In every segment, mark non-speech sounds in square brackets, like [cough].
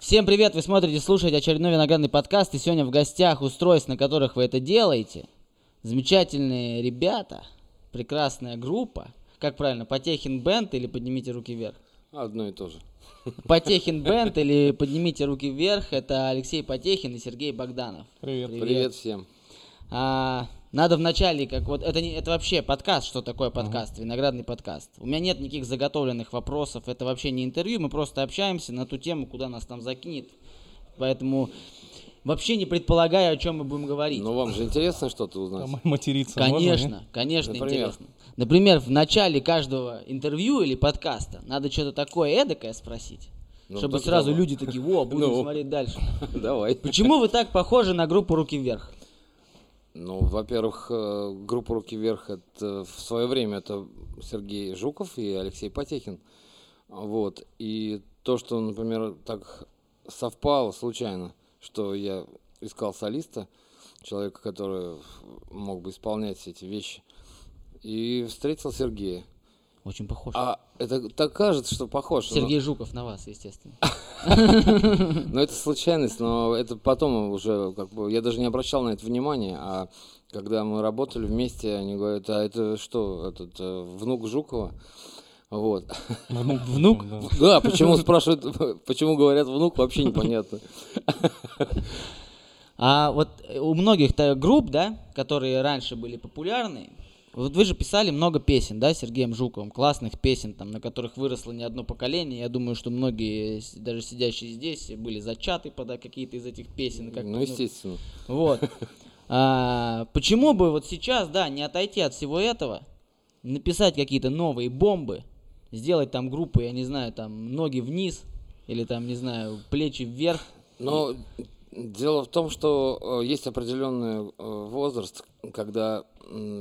Всем привет! Вы смотрите, слушаете очередной виноградный подкаст, и сегодня в гостях устройств, на которых вы это делаете. Замечательные ребята, прекрасная группа. Как правильно, Потехин Бенд или Поднимите руки вверх? Одно и то же. Потехин Бенд или Поднимите руки вверх, это Алексей Потехин и Сергей Богданов. Привет. Привет, всем. А, надо вначале, как вот, это, не, это вообще подкаст, что такое подкаст, виноградный подкаст. У меня нет никаких заготовленных вопросов, это вообще не интервью, мы просто общаемся на ту тему, куда нас там закинет. Поэтому вообще не предполагаю, о чем мы будем говорить. Но вам же интересно что-то узнать? Там материться Конечно, можно, конечно, Например? интересно. Например, в начале каждого интервью или подкаста надо что-то такое эдакое спросить, Ну, чтобы сразу давай. люди такие, во, будем Ну. смотреть дальше. [laughs] Давай. Почему вы так похожи на группу «Руки вверх»? Ну, во-первых, э, группа «Руки вверх» это в свое время это Сергей Жуков и Алексей Потехин. Вот. И то, что, например, так совпало случайно, что я искал солиста, человека, который мог бы исполнять все эти вещи, и встретил Сергея. Очень похож. А это так кажется, что похож. но- Сергей Жуков на вас, естественно. [laughs] Ну, это случайность, но это потом уже, как бы, я даже не обращал на это внимания, а когда мы работали вместе, они говорят, а это что, этот э, внук Жукова? Вот. Ну, Внук? [laughs] да. Почему спрашивают, почему говорят внук, вообще непонятно. [laughs] А вот у многих групп, да, которые раньше были популярны, вот вы же писали много песен, да, Сергеем Жуковым, классных песен, там, на которых выросло не одно поколение. Я думаю, что многие, даже сидящие здесь, были зачаты под а, какие-то из этих песен. Как, Ну, естественно. Вот. [laughs] А, почему бы вот сейчас, да, не отойти от всего этого, написать какие-то новые бомбы, сделать там группы, я не знаю, там ноги вниз или там, не знаю, плечи вверх. Но дело в том, что э, есть определенный э, возраст, когда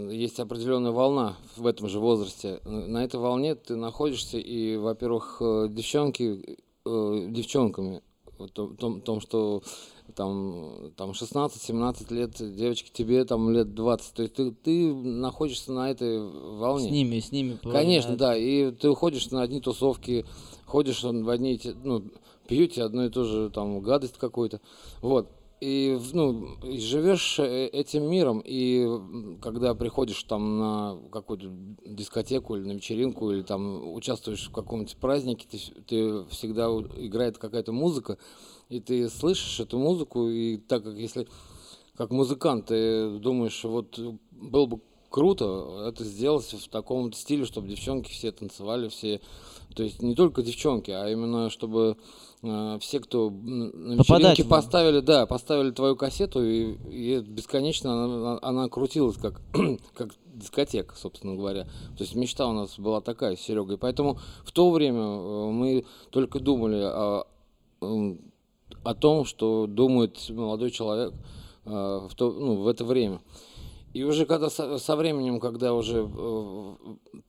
есть определенная волна в этом же возрасте. На этой волне ты находишься, и, во-первых, э, девчонки девчонками, в том, том- что там, там 16-17 лет девочки, тебе там лет 20, то есть ты, ты находишься на этой волне. С ними, с ними. Конечно, да. И ты уходишь на одни тусовки, ходишь в одни, ну, пьете одно и то же, там, гадость какую-то. Вот. И, ну, и живешь э, этим миром, и когда приходишь там на какую-то дискотеку или на вечеринку, или там участвуешь в каком-нибудь празднике, ты, ты всегда играет какая-то музыка, и ты слышишь эту музыку, и так как если как музыкант, ты думаешь, вот было бы круто это сделать в таком стиле, чтобы девчонки все танцевали, все, то есть не только девчонки, а именно чтобы э, все, кто на Попадать вечеринке в- поставили, да, поставили твою кассету, и, и бесконечно она, она крутилась как, [clears throat] как дискотека, собственно говоря. То есть мечта у нас была такая с Серегой. Поэтому в то время э, мы только думали о, о том, что думает молодой человек э, в, то, ну, в это время. И уже когда со, со временем, когда уже э,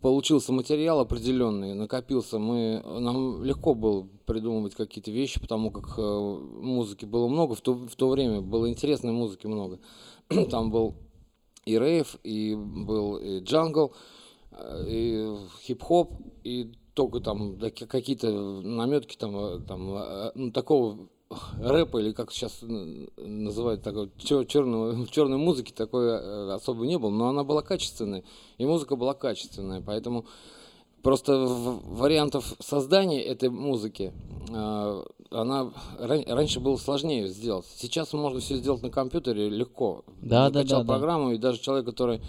получился материал определенный, накопился, мы, нам легко было придумывать какие-то вещи, потому как э, музыки было много, в то, в то время было интересной музыки много. [clears throat] Там был и рейв, и был и джангл, э, и хип-хоп, и только там да, ка- какие-то наметки там, э, там э, ну, такого рэпа, или как сейчас называют, такой черного, [laughs] черной музыки такой э, особо не было, но она была качественной, и музыка была качественная, поэтому просто вариантов создания этой музыки э, она ран- раньше было сложнее сделать. Сейчас можно все сделать на компьютере легко. Да, да, Закачал да, да. программу, и даже человек, который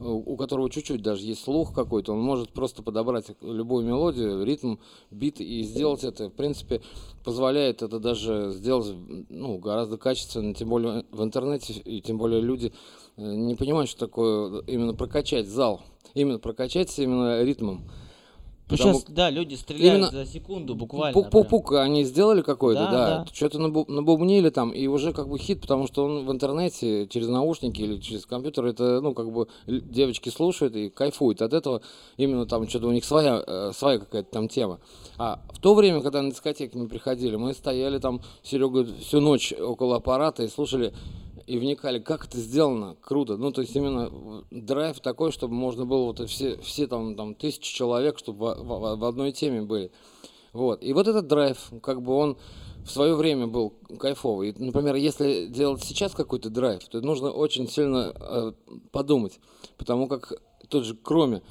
у которого чуть-чуть даже есть слух какой-то, он может просто подобрать любую мелодию, ритм, бит и сделать это. В принципе, позволяет это даже сделать ну, гораздо качественно, тем более в интернете, и тем более люди э, не понимают, что такое именно прокачать зал, именно прокачать именно ритмом. Потому сейчас, да, люди стреляют Именно за секунду буквально. прям. Пук-пук они сделали какой-то, Да, да, да. что-то набу- набубнили там, и уже как бы хит, потому что он в интернете, через наушники или через компьютер, это, ну, как бы девочки слушают и кайфуют от этого, именно там что-то у них своя, э, своя какая-то там тема. А в то время, когда на дискотеки не приходили, мы стояли там, Серега, всю ночь около аппарата и слушали и вникали, как это сделано, круто. Ну, то есть именно драйв такой, чтобы можно было вот все, все там, там тысячи человек, чтобы в, в, в одной теме были. Вот. И вот этот драйв, как бы он в свое время был кайфовый. Например, если делать сейчас какой-то драйв, то нужно очень сильно э, подумать, потому как тут же, кроме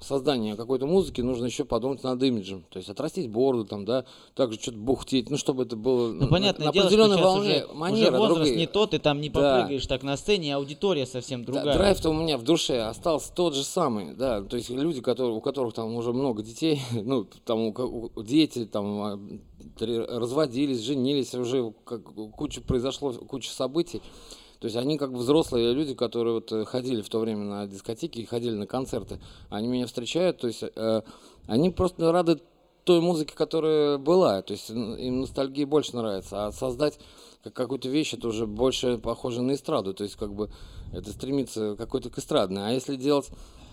создания какой-то музыки, нужно еще подумать над имиджем. То есть отрастить бороду, там, да, также что-то бухтеть, ну, чтобы это было ну, понятное на, дело, определенной волне. Уже, манера уже возраст другая. не тот, и там не попрыгаешь да. так на сцене, аудитория совсем другая. Да, драйв-то у меня в душе остался тот же самый, да, то есть люди, которые, у которых там уже много детей, [laughs] ну, там у, у, дети там а, разводились, женились, уже как, куча произошло, куча событий. То есть они как взрослые люди, которые вот э, ходили в то время на дискотеки и ходили на концерты. Они меня встречают, то есть э, они просто рады той музыке, которая была. То есть им ностальгия больше нравится. А создать какую-то вещь, это уже больше похоже на эстраду. То есть как бы это стремится какой-то к эстрадной. А если делать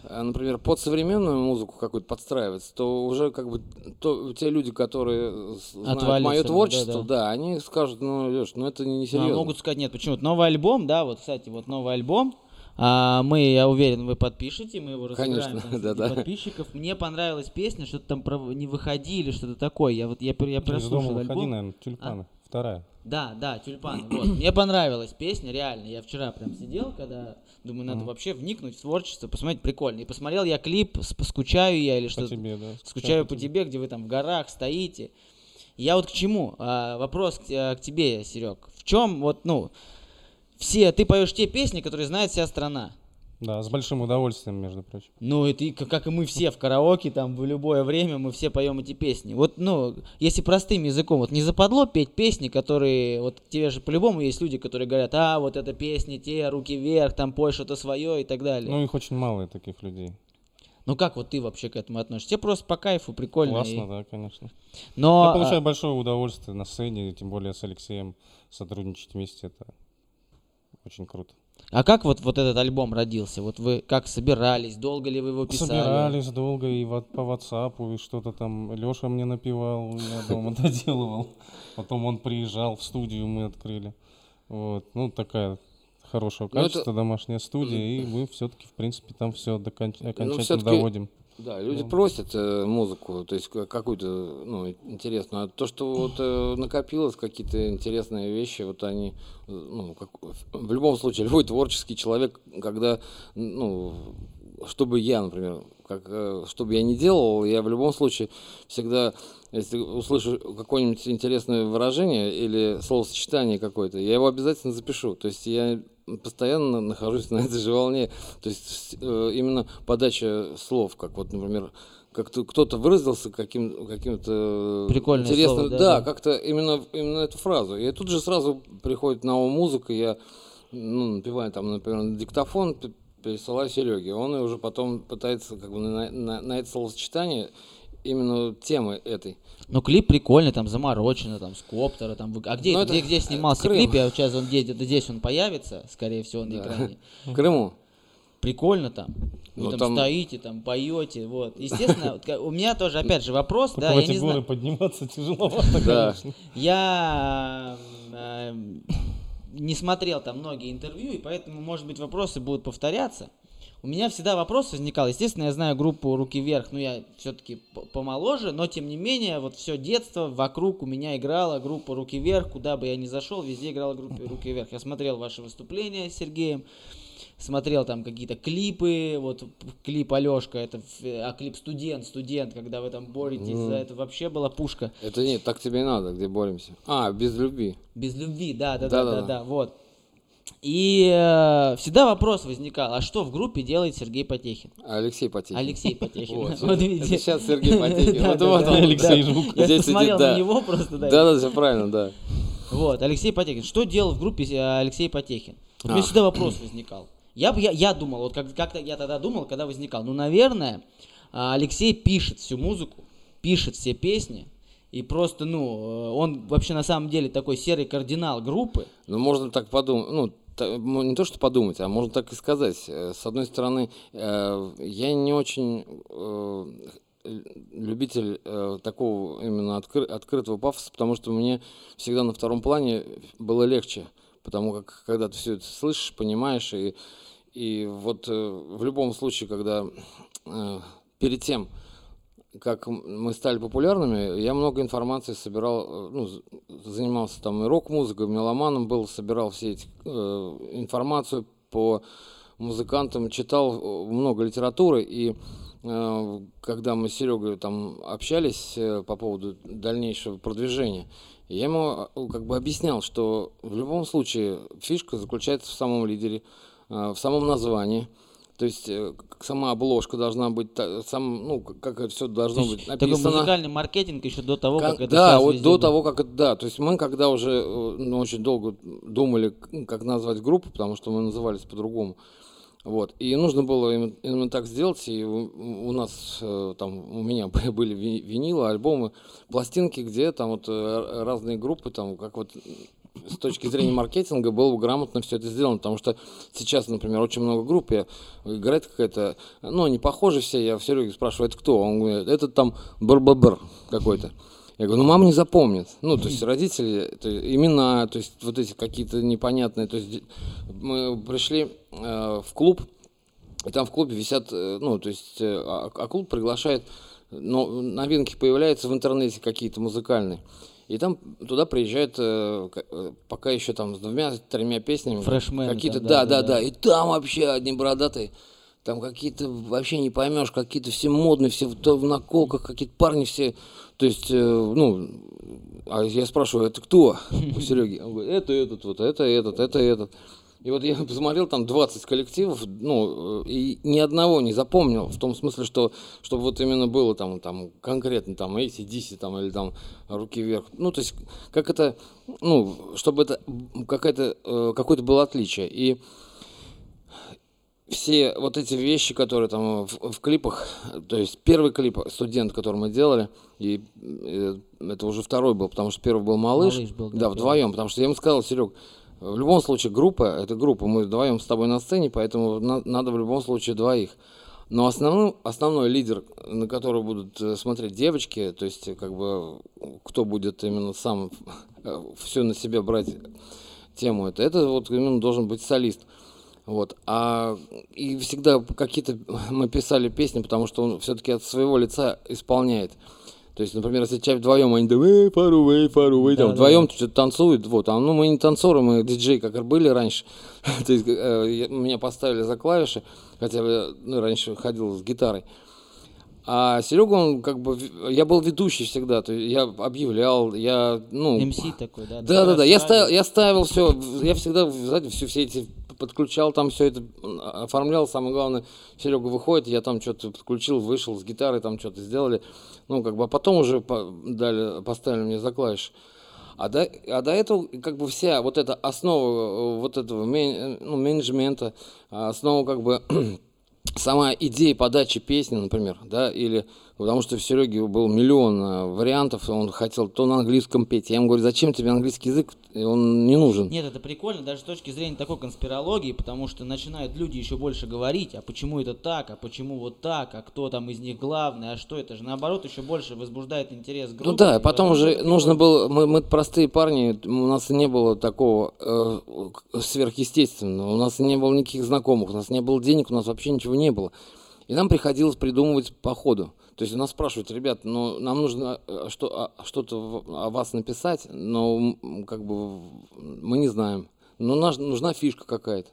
например, под современную музыку какую-то подстраиваться, то уже как бы то, те люди, которые знают мое творчество, да, да. да, они скажут, ну, Леш, ну это не серьезно. А, могут сказать, нет, почему-то новый альбом, да, вот, кстати, вот новый альбом, а, мы, я уверен, вы подпишете, мы его разыграем Конечно, да, да. подписчиков. Мне понравилась песня, что-то там про... не выходи или что-то такое. Я вот я, я прослушал альбом. Выходи, наверное, тюльпаны. А? Вторая. Да, да, тюльпаны. Вот. Мне понравилась песня, реально. Я вчера прям сидел, когда думаю, надо mm. вообще вникнуть в творчество, посмотреть прикольно. И посмотрел я клип, скучаю я или что-то. тебе, да. Скучаю по тебе, где вы там в горах стоите. Я вот к чему? А, вопрос к, к тебе, Серег. В чем вот, ну, все, ты поешь те песни, которые знает вся страна. Да, с большим удовольствием, между прочим. Ну, это как и мы все в караоке, там, в любое время мы все поем эти песни. Вот, ну, если простым языком, вот не западло петь песни, которые, вот тебе же по-любому есть люди, которые говорят, а, вот эта песня, те, руки вверх, там, пой что-то свое и так далее. Ну, их очень мало, таких людей. Ну как вот ты вообще к этому относишься? Тебе просто по кайфу, прикольно. Классно, и... да, конечно. Но... Я получаю а... большое удовольствие на сцене, тем более с Алексеем сотрудничать вместе, это очень круто. А как вот, вот этот альбом родился? Вот вы как собирались? Долго ли вы его писали? Собирались долго и вот по WhatsApp, и что-то там Леша мне напевал, я дома [laughs] доделывал. Потом он приезжал в студию, мы открыли. Вот, ну такая хорошего ну, качества это... домашняя студия, и мы все-таки, в принципе, там все до кон... Ну, окончательно ну, доводим. Да, люди ну. просят э, музыку, то есть какую-то, ну, интересную. А то, что вот э, накопилось, какие-то интересные вещи, вот они, ну, как, в любом случае, [laughs] любой творческий человек, когда, ну, чтобы я, например, как, э, что бы я ни делал, я в любом случае всегда, если услышу какое-нибудь интересное выражение или словосочетание какое-то, я его обязательно запишу. То есть я постоянно нахожусь на этой же волне. То есть э, именно подача слов, как вот, например, как-то кто-то выразился каким, каким-то Прикольное интересным, слово, да, да, да. как-то именно, именно эту фразу. И тут же сразу приходит на ум музыка, я ну, напеваю там, например, на диктофон, пересылаю Сереге. Он и уже потом пытается как бы на, на, на это словосочетание именно темы этой. Ну, клип прикольный, там заморочено, там, с коптера, там, а где, ну, где, где снимался Крым. клип? Я сейчас он где, здесь он появится, скорее всего, на да. экране. [laughs] В Крыму. Прикольно там. Вы ну, там, там стоите, там поете, вот. Естественно, у меня тоже, опять же, вопрос, да, я не знаю. подниматься тяжеловато, конечно. Я э, не смотрел там многие интервью, и поэтому, может быть, вопросы будут повторяться у меня всегда вопрос возникал. Естественно, я знаю группу «Руки вверх», но я все-таки помоложе, но тем не менее, вот все детство вокруг у меня играла группа «Руки вверх», куда бы я ни зашел, везде играла группа «Руки вверх». Я смотрел ваши выступления с Сергеем, смотрел там какие-то клипы, вот клип Алешка, это, а клип студент, студент, когда вы там боретесь mm. за это, вообще была пушка. Это нет, так тебе и надо, где боремся. А, без любви. Без любви, да, да, да, да, да, да вот. И э, всегда вопрос возникал, а что в группе делает Сергей Потехин? Алексей Потехин. Алексей Потехин. [laughs] Вот, вот видите. сейчас Сергей [laughs] Потехин. Вот вот он, Алексей Жук. Я посмотрел на него просто. Да, да, все правильно, да. Вот, Алексей Потехин. Что делал в группе э, Алексей Потехин? У меня всегда вопрос возникал. Я, я, я думал, вот как, как я тогда думал, когда возникал, ну, наверное, Алексей пишет всю музыку, пишет все песни, и просто, ну, э, он вообще на самом деле такой серый кардинал группы. Ну, можно так подумать, ну, не то что подумать, а можно так и сказать. Э, с одной стороны, э, я не очень любитель такого именно открытого пафоса, потому что мне всегда на втором плане было легче Потому как когда ты все это слышишь, понимаешь, и, и вот э, в любом случае, когда э, перед тем, как мы стали популярными, я много информации собирал, э, ну, занимался там и рок-музыкой, меломаном был, собирал все эти э, информацию по музыкантам, читал э, много литературы, и э, когда мы с Серегой там общались э, по поводу дальнейшего продвижения, я ему э, как бы объяснял, что в любом случае фишка заключается в самом лидере, э, в самом названии – то есть э, сама обложка должна быть, сам, ну, как это все должно быть написано. Такой музыкальный маркетинг еще до того, как, как это Да, вот до того, как это, да. То есть мы когда уже э, ну, очень долго думали, как назвать группу, потому что мы назывались по-другому, вот. И нужно было именно, именно так сделать. И у, у нас э, там, у меня [laughs] были винилы, альбомы, пластинки, где там вот разные группы, там, как вот с точки зрения маркетинга было бы грамотно все это сделано, потому что сейчас, например, очень много групп, я, играет какая-то, ну, они похожи все, я в Сереге спрашиваю, это кто? Он говорит, это там бр какой-то. Я говорю, ну мама не запомнит. Ну, то есть родители, то есть, имена, то есть вот эти какие-то непонятные. То есть мы пришли э, в клуб, и там в клубе висят, э, ну, то есть, э, а, а клуб приглашает, ну, новинки появляются в интернете какие-то музыкальные. И там туда приезжают э, э, пока еще там с двумя-тремя песнями. Фрешмен. Какие-то, да, да, да, да. И там вообще одни бородатые. Там какие-то вообще не поймешь, какие-то все модные, все в, в наколках, какие-то парни все. То есть, э, ну, а я спрашиваю, это кто [laughs] у Сереги? Он говорит, это этот, вот это этот, это этот. И вот я [laughs] посмотрел там 20 коллективов, ну, и ни одного не запомнил, в том смысле, что чтобы вот именно было там, там конкретно там ACDC там или там руки вверх. Ну, то есть, как это, ну, чтобы это какая-то, э, какое-то было отличие. И все вот эти вещи, которые там в, в клипах, то есть первый клип «Студент», который мы делали, и, и э, это уже второй был, потому что первый был «Малыш», Малыш был, да, да вдвоем, потому что я ему сказал, Серег, в любом случае, группа – это группа. Мы вдвоем с тобой на сцене, поэтому на, надо в любом случае двоих. Но основной, основной лидер, на которого будут э, смотреть девочки, то есть как бы кто будет именно сам э, все на себя брать тему, это, это вот именно должен быть солист. Вот. А и всегда какие-то мы писали песни, потому что он все-таки от своего лица исполняет. То есть, например, если чай вдвоем, они там, эй, far away, far away, там, да, вдвоем да. что-то танцуют, вот, а ну мы не танцоры, мы диджей, как были раньше. [laughs] То есть, э, меня поставили за клавиши, хотя я ну, раньше ходил с гитарой. А Серега, он как бы, я был ведущий всегда, то есть я объявлял, я, ну... MC такой, да? Да, да, да, я ставил, я ставил все, я всегда, знаете, все, все эти подключал там все это, оформлял, самое главное, Серега выходит, я там что-то подключил, вышел с гитарой, там что-то сделали, ну, как бы, а потом уже дали, поставили мне за клавиш. А до, а до этого, как бы, вся вот эта основа э, вот этого мен, ну, менеджмента, основа, как бы, [clears throat] сама идея подачи песни, например, да, или потому что в Сереге был миллион э, вариантов, он хотел то на английском петь. Я ему говорю, зачем тебе английский язык, он не нужен. Нет, это прикольно, даже с точки зрения такой конспирологии, потому что начинают люди еще больше говорить, а почему это так, а почему вот так, а кто там из них главный, а что это же, наоборот, еще больше возбуждает интерес группы. Ну да, потом уже нужно было, мы, мы простые парни, у нас не было такого э, сверхъестественного, у нас не было никаких знакомых, у нас не было денег, у нас вообще ничего не было. И нам приходилось придумывать по ходу. То есть у нас спрашивают, ребят, ну нам нужно э, что, а, что-то о вас написать, но как бы мы не знаем. Но наш, нужна фишка какая-то.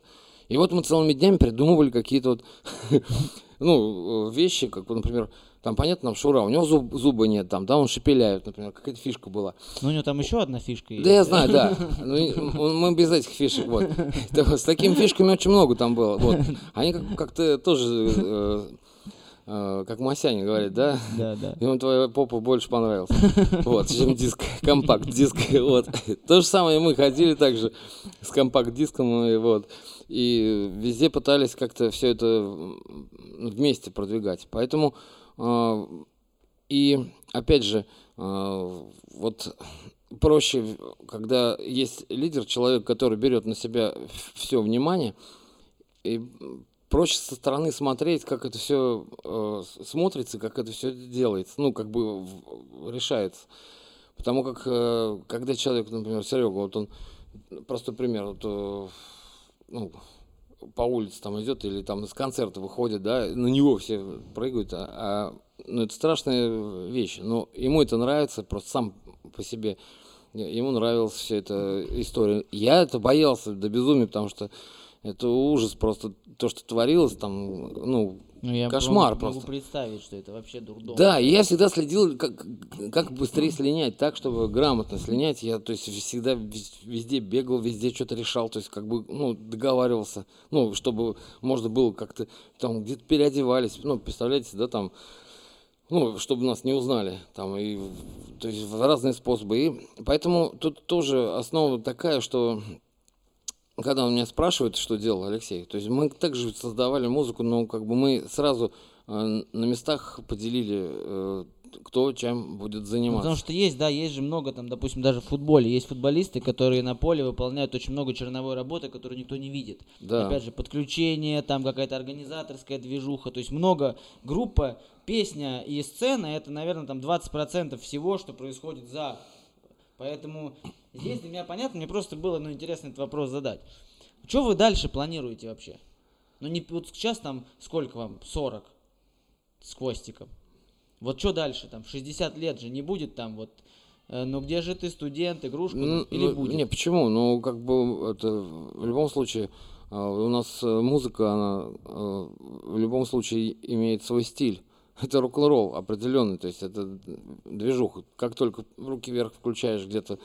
И вот мы целыми днями придумывали какие-то вот [laughs] ну, вещи, как, например, там, понятно, там Шура, у него зуб, зуба нет, там, да, он шепеляет, например, какая-то фишка была. Ну, у него там еще одна фишка есть. Да, я знаю, да. [laughs] Ну, мы без этих фишек, вот. [laughs] С такими фишками очень много там было, вот. Они как-то тоже э, э, как Масяня говорит, да? Да, да. Ему твоя попа больше понравилась. Вот, чем диск, [laughs] компакт-диск. [laughs] Вот. То же самое мы ходили также с компакт-диском, и вот. И везде пытались как-то все это вместе продвигать. Поэтому а, и опять же, а, вот проще, когда есть лидер, человек, который берет на себя все внимание, и проще со стороны смотреть, как это все э, смотрится, как это все делается, ну, как бы решается. Потому как, э, когда человек, например, Серега, вот он простой пример, вот, э, ну, по улице там идет или там из концерта выходит, да, на него все прыгают, а, а ну, это страшная вещь. Но ему это нравится, просто сам по себе ему нравилась вся эта история. Я это боялся до безумия, потому что это ужас просто то, что творилось там, ну, Ну, я Кошмар могу, могу просто. представить, что это вообще дурдом. да, и я всегда следил, как, как быстрее слинять, так, чтобы грамотно слинять. Я, то есть, всегда вез- везде бегал, везде что-то решал, то есть, как бы, ну, договаривался, ну, чтобы можно было как-то, там, где-то переодевались, ну, представляете, да, там, ну, чтобы нас не узнали, там, и, то есть, разные способы. И поэтому тут тоже основа такая, что когда он меня спрашивает, что делал Алексей, то есть мы также создавали музыку, но как бы мы сразу э, на местах поделили, э, кто чем будет Ну, заниматься. Потому что есть, да, есть же много там, допустим, даже в футболе. Есть футболисты, которые на поле выполняют очень много черновой работы, которую никто не видит. Да. Опять же, подключение, там какая-то организаторская движуха. То есть много группа, песня и сцена, это, наверное, там 20% всего, что происходит за. Поэтому здесь для меня понятно, мне просто было ну, интересно этот вопрос задать. Что вы дальше планируете вообще? Ну, не, вот сейчас там сколько вам? 40 с хвостиком. Вот что дальше? Там 60 лет же не будет там вот. э, ну где же ты, студент, игрушка? Ну, или ну, будет? Не, почему? Ну, как бы это в любом случае э, у нас э, музыка, она в любом случае имеет свой стиль. [laughs] Это рок-н-ролл определенный, то есть это движуха. Как только руки вверх включаешь где-то,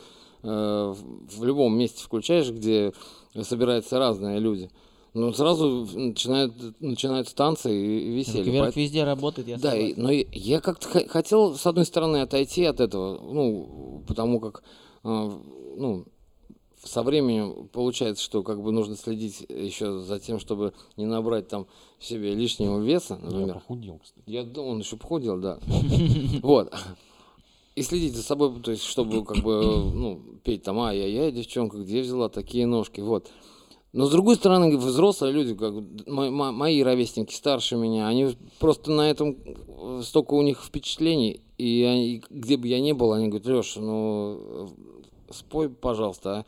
в, в любом месте включаешь, где собираются разные люди, ну сразу начинают, начинаются танцы и, и веселье. Руки вверх Поэт- везде работает, я да, и- но я как-то хотел, с одной стороны, отойти от этого, ну, потому как, э, ну, со временем получается, что как бы нужно следить еще за тем, чтобы не набрать там себе лишнего веса, Я например. похудел, кстати. Я думал, он еще похудел, да. [laughs] Вот. И следить за собой, то есть, чтобы как бы, ну, петь там, ай-яй-яй, девчонка, где взяла такие ножки, вот. Но с другой стороны, взрослые люди, как мо- мо- мои ровесники старше меня, они просто на этом э, столько у них впечатлений, и они- где бы я ни был, они говорят, Леша, ну, э, спой, пожалуйста,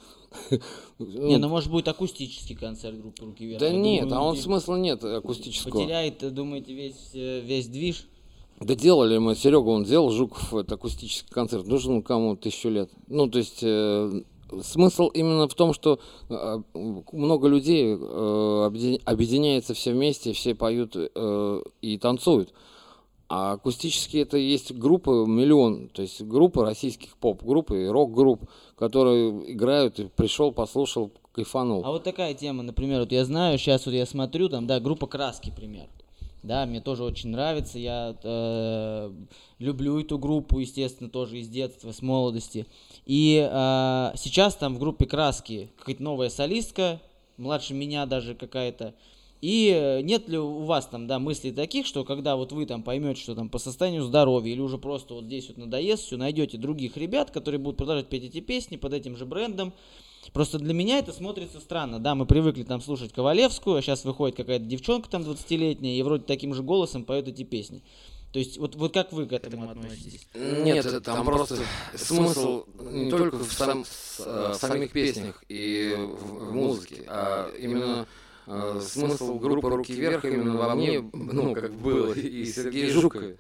а». [laughs] Не, ну может будет акустический концерт группы Руки Вверх. Да нет, а он смысла нет акустического. Потеряет, э, думаете, весь, весь движ? Да делали мы, Серега, он делал, Жуков, это акустический концерт, нужен кому тысячу лет. Ну, то есть, э, смысл именно в том, что э, много людей э, объедин- объединяются все вместе, все поют э, и танцуют. А акустические это есть группы миллион, то есть группы российских поп-групп и рок-групп, которые играют, и пришел, послушал, кайфанул. А вот такая тема, например, вот я знаю, сейчас вот я смотрю, там, да, группа Краски, пример. Да, мне тоже очень нравится, я э, люблю эту группу, естественно, тоже из детства, с молодости. И э, сейчас там в группе Краски какая-то новая солистка, младше меня даже какая-то. И э, нет ли у вас там, да, мыслей таких, что когда вот вы там поймете, что там по состоянию здоровья или уже просто вот здесь вот надоест, все, найдете других ребят, которые будут продолжать петь эти песни под этим же брендом, Просто для меня это смотрится странно. Да, мы привыкли там слушать Ковалевскую, а сейчас выходит какая-то девчонка там 20-летняя и вроде таким же голосом поет эти песни. То есть вот, вот как вы к этому относитесь? Нет, это там просто смысл не только в, сам- э, в самих песнях и в, в музыке, а именно э, смысл группы «Руки вверх» именно во мне, ну, как было [laughs] и Сергея Жукове.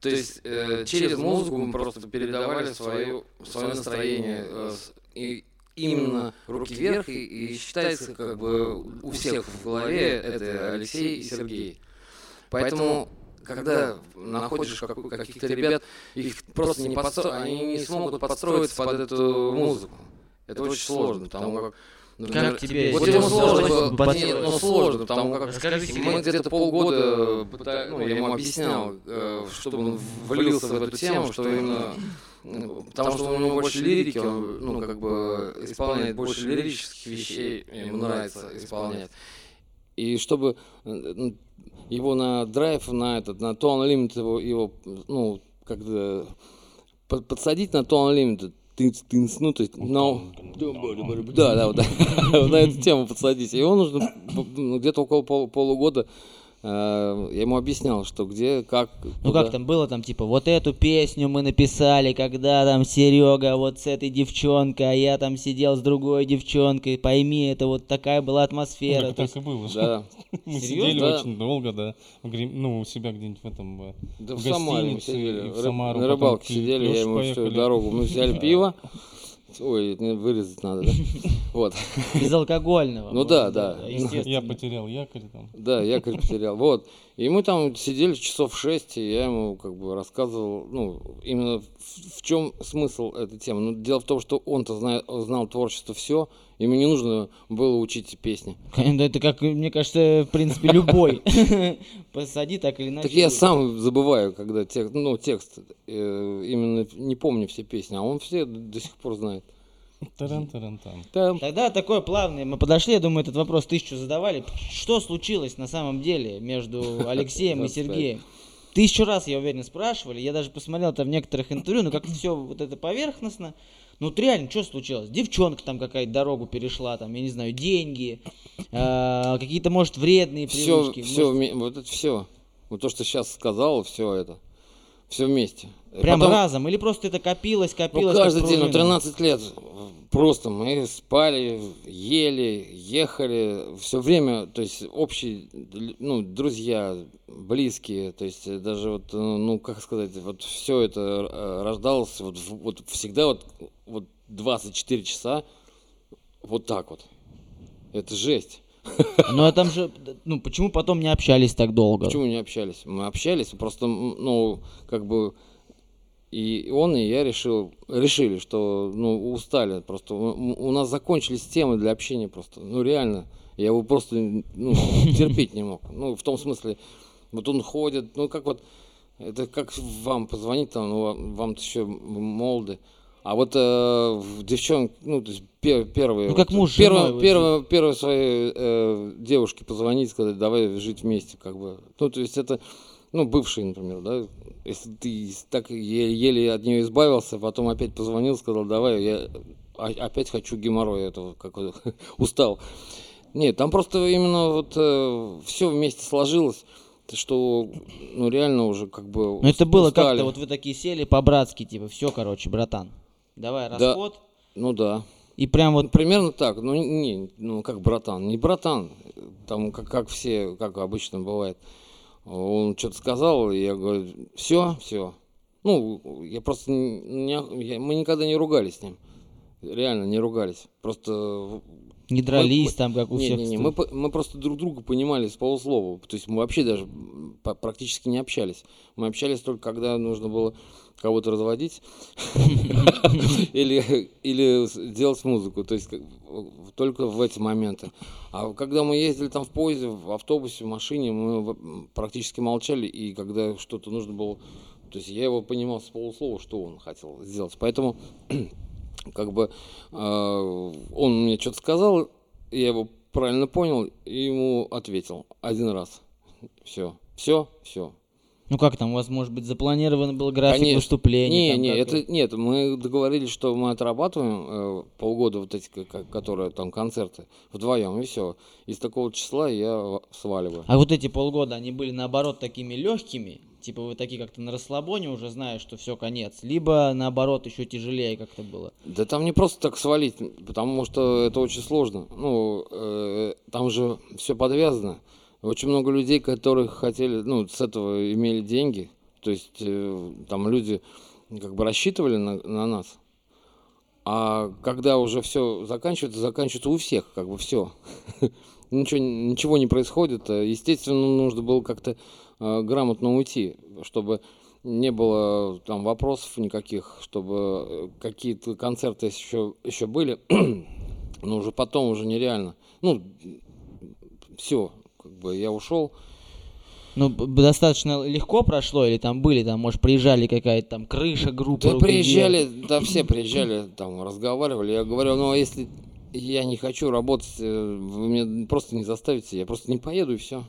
То есть э, через музыку мы просто передавали свое, свое настроение. э, и именно «Руки вверх» и, и считается как бы у всех в голове это Алексей и Сергей. Поэтому, когда находишь как- каких-то ребят, их просто не подстро... они не смогут подстроиться под эту музыку. Это очень сложно, потому как... например, Как тебе Вот ему сложно, подстроиться? нет, ну сложно, потому как Расскажите мы где-то полгода, пыта- ну, я ему объяснял, э, чтобы он влился в эту тему, что именно ну, Потому что у него больше лирики, он, ну, как бы исполняет больше лирических вещей, ему нравится исполнять. И чтобы ну, его на драйв, на этот, на Tone Limit его, его ну, как-то под- подсадить на Tone Limit, тынц, тынц, ну, то есть, но... Да, да, вот, [laughs] да, на эту тему подсадить. Его нужно ну, где-то около пол- полугода я ему объяснял, что где, как. Ну куда. как там было там типа вот эту песню мы написали, когда там Серега вот с этой девчонкой, а я там сидел с другой девчонкой. Пойми, это вот такая была Ну, атмосфера. так, То есть так и было. Да, [laughs] Мы Серьезно? сидели Да. очень долго, да. Ну, у себя где-нибудь в этом... э, да в, В Самаре мы гостинице сидели, в Самару, на рыбалке сидели, я ему всю дорогу. Мы взяли [laughs] пиво. Ой, это вырезать надо, да? [laughs] Вот. безалкогольного. Ну вот, да, да. естественно. Я потерял якорь там. Да, якорь потерял. Вот. И мы там сидели часов шесть, и я ему как бы рассказывал, ну, именно в, в чем смысл этой темы. Ну, дело в том, что он-то знает, знал творчество все, ему не нужно было учить песни. [laughs] Конечно, Это как, мне кажется, в принципе, любой. [laughs] Посади так или иначе. Так я сам забываю, когда текст, ну, текст, э, именно не помню все песни, а он все до сих пор знает. Таран-таран-тан. Там. Тогда такое плавное. Мы подошли, я думаю, этот вопрос тысячу задавали. Что случилось на самом деле между [laughs] Алексеем и 25. Сергеем? Тысячу раз, я уверен, спрашивали. Я даже посмотрел это в некоторых интервью, но как все вот это поверхностно. Ну вот реально, что случилось? Девчонка там какая-то дорогу перешла, там, я не знаю, деньги, э, какие-то, может, вредные Все, привычки. все, может, вот это все. Вот то, что сейчас сказал, все это. Все вместе. Прям потом- разом? Или просто это копилось, Ну, копилось? как каждый день, ну, пружина? 13 лет. Просто мы спали, ели, ехали. Все время, то есть общие, ну, друзья, близкие. То есть даже вот, э, ну, как сказать, вот все это э, рождалось вот, вот всегда вот, вот 24 часа вот так вот. Это жесть. Ну а там же, ну почему потом не общались так долго? Почему не общались? Мы общались, просто, ну, как бы и он, и я решил, решили, что, ну, устали просто. У, у нас закончились темы для общения просто. Ну, реально. Я его просто, ну, [laughs] терпеть не мог. Ну, в том смысле, вот он ходит, ну, как вот, это как вам позвонить, там, ну, вам- еще молоды. А вот э, в девчонок, ну, то есть пер- первые... Ну, как вот, муж с первое, женой вот первое своей э, девушке позвонить, сказать, давай жить вместе, как бы. Ну, то есть это, ну, бывший, например, да, если ты так еле от нее избавился, потом опять позвонил, сказал, давай, я опять хочу геморроя этого, как [laughs] устал. Нет, там просто именно вот все вместе сложилось, что, ну, реально уже как бы Ну это было как-то, вот вы такие сели по-братски, типа, все, короче, братан, давай Да. расход. Ну да. И прям Вот вот, примерно так. Ну, не, ну как братан. Не братан. Там как, как все, как обычно бывает. Он что-то сказал, и я говорю, все, все. Ну, я просто не, я- мы никогда не ругались с ним. Реально не ругались. Просто не дрались мы- там, как у не, всех. не, не, мы, мы просто друг друга понимали с полуслова. То есть мы вообще даже практически не общались. Мы общались только когда нужно было кого-то разводить [laughs] или, или делать музыку. То есть только в эти моменты. А когда мы ездили там в поезде, в автобусе, в машине, мы практически молчали. И когда что-то нужно было... То есть я его понимал с полуслова, что он хотел сделать. Поэтому как бы э, он мне что-то сказал, я его правильно понял и ему ответил один раз. Все, все, все. Ну как там, у вас, может быть, запланирован был график выступлений? Не, не, как это нет. Мы договорились, что мы отрабатываем э, полгода вот эти, ка- ка- которые там концерты вдвоем и все. Из такого числа я сваливаю. А вот эти полгода, они были, наоборот, такими легкими? Типа вы такие как-то на расслабоне уже зная, что все, конец. Либо, наоборот, еще тяжелее как-то было. Да там не просто так свалить, потому что это очень сложно. Ну, э, там же все подвязано. Очень много людей, которые хотели, ну, с этого имели деньги. То есть э, там люди как бы рассчитывали на, на нас. А когда уже все заканчивается, заканчивается у всех, как бы все. [laughs] Ничего, ничего не происходит. А, Естественно, нужно было как-то грамотно уйти, чтобы не было там вопросов никаких, чтобы э, какие-то концерты еще, еще были, [clears throat] но уже потом уже нереально. Ну, все, как бы я ушел. Ну, достаточно легко прошло, или там были, там, может, приезжали какая-то там крыша, группа Да «Руки приезжали, вверх». да все приезжали, там разговаривали. Я говорю, ну а если я не хочу работать, э, вы меня просто не заставите, я просто не поеду и все.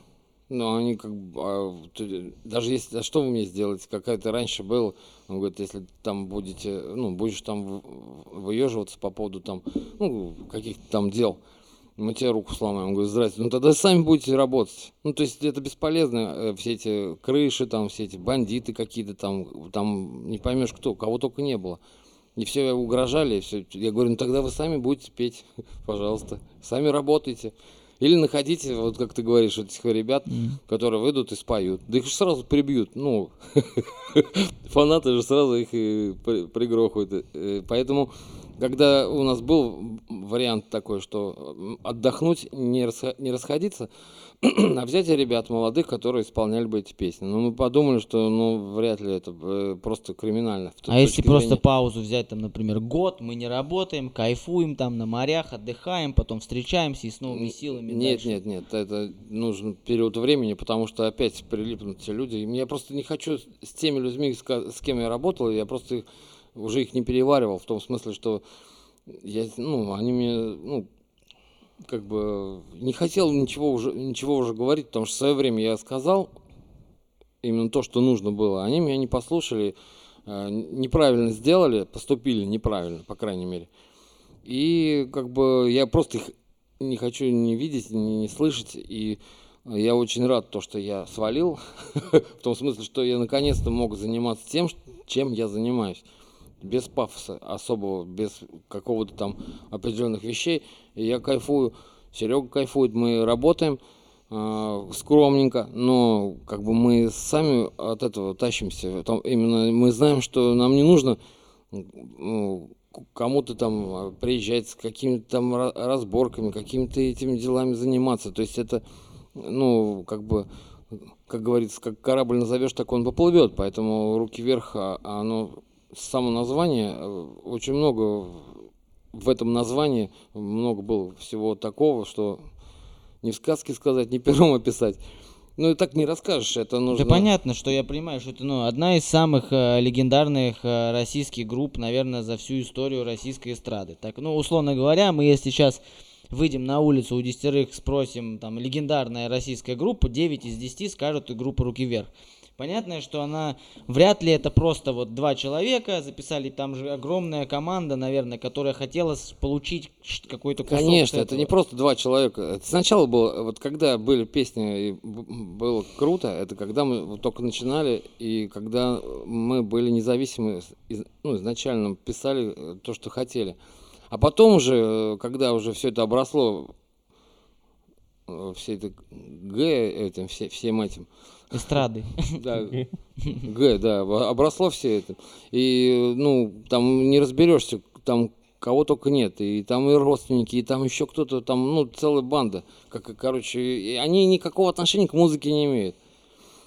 Ну, они как бы, а, т- даже если, а что вы мне сделаете, какая-то раньше был, он говорит, если там будете, ну, будешь там выеживаться по поводу там, ну, каких-то там дел, мы тебе руку сломаем. Он говорит, здрасте, ну тогда сами будете работать. Ну, то есть это бесполезно, э, все эти крыши, там, все эти бандиты какие-то там, там не поймешь кто, кого только не было. И все угрожали, и все. Я говорю, ну тогда вы сами будете петь, [laughs] пожалуйста, сами работайте. Или находите, вот как ты говоришь, вот этих ребят, mm. которые выйдут и споют. Да их же сразу прибьют. Ну, [laughs] фанаты же сразу их пригрохают. Э, поэтому когда у нас был вариант такой, что отдохнуть, не, расход, не расходиться, [clears throat] а взять ребят молодых, которые исполняли бы эти песни. Но мы подумали, что ну вряд ли это э, просто криминально. А если зрения. просто паузу взять, там, например, год, мы не работаем, кайфуем там на морях, отдыхаем, потом встречаемся и с новыми силами. Нет, дальше. нет, нет, это нужен период времени, потому что опять прилипнут те люди. И я просто не хочу с теми людьми, с кем я работал, я просто уже их не переваривал, в том смысле, что я, ну, они мне, ну, как бы не хотел ничего уже, ничего уже говорить, потому что в свое время я сказал именно то, что нужно было. Они меня не послушали, э, неправильно сделали, поступили неправильно, по крайней мере. И как бы я просто их не хочу ни видеть, ни, ни слышать. И я очень рад, то, что я свалил, [laughs] в том смысле, что я наконец-то мог заниматься тем, чем я занимаюсь без пафоса особого, без какого-то там определенных вещей. И я кайфую, Серега кайфует, мы работаем э, скромненько, но как бы мы сами от этого тащимся. Там, именно мы знаем, что нам не нужно ну, кому-то там приезжать с какими-то там разборками, какими-то этими делами заниматься. То есть это, ну, как бы, как говорится, как корабль назовешь, так он поплывет. Поэтому руки вверх, а, а оно само название, э, очень много в этом названии, много было всего такого, что не в сказке сказать, не [laughs] пером описать. Ну и так не расскажешь, это нужно... Да понятно, что я понимаю, что это ну, одна из самых э, легендарных э, российских групп, наверное, за всю историю российской эстрады. Так, ну, условно говоря, мы если сейчас выйдем на улицу у десятерых, спросим, там, легендарная российская группа, 9 из 10 скажут и группа «Руки вверх». Понятно, что она вряд ли это просто вот два человека записали, там же огромная команда, наверное, которая хотела получить какой-то кусок Конечно, это не просто два человека. Это сначала было, вот когда были песни, и было круто, это когда мы только начинали, и когда мы были независимы, ну, изначально писали э, то, что хотели. А потом уже, э, когда уже все это обросло э, все это Г этим, все, всем этим, Эстрады. Да, Г, да, обросло все это. И, ну, там не разберешься, там кого только нет. И там и родственники, и там еще кто-то, там, ну, целая банда. Как, короче, они никакого отношения к музыке не имеют.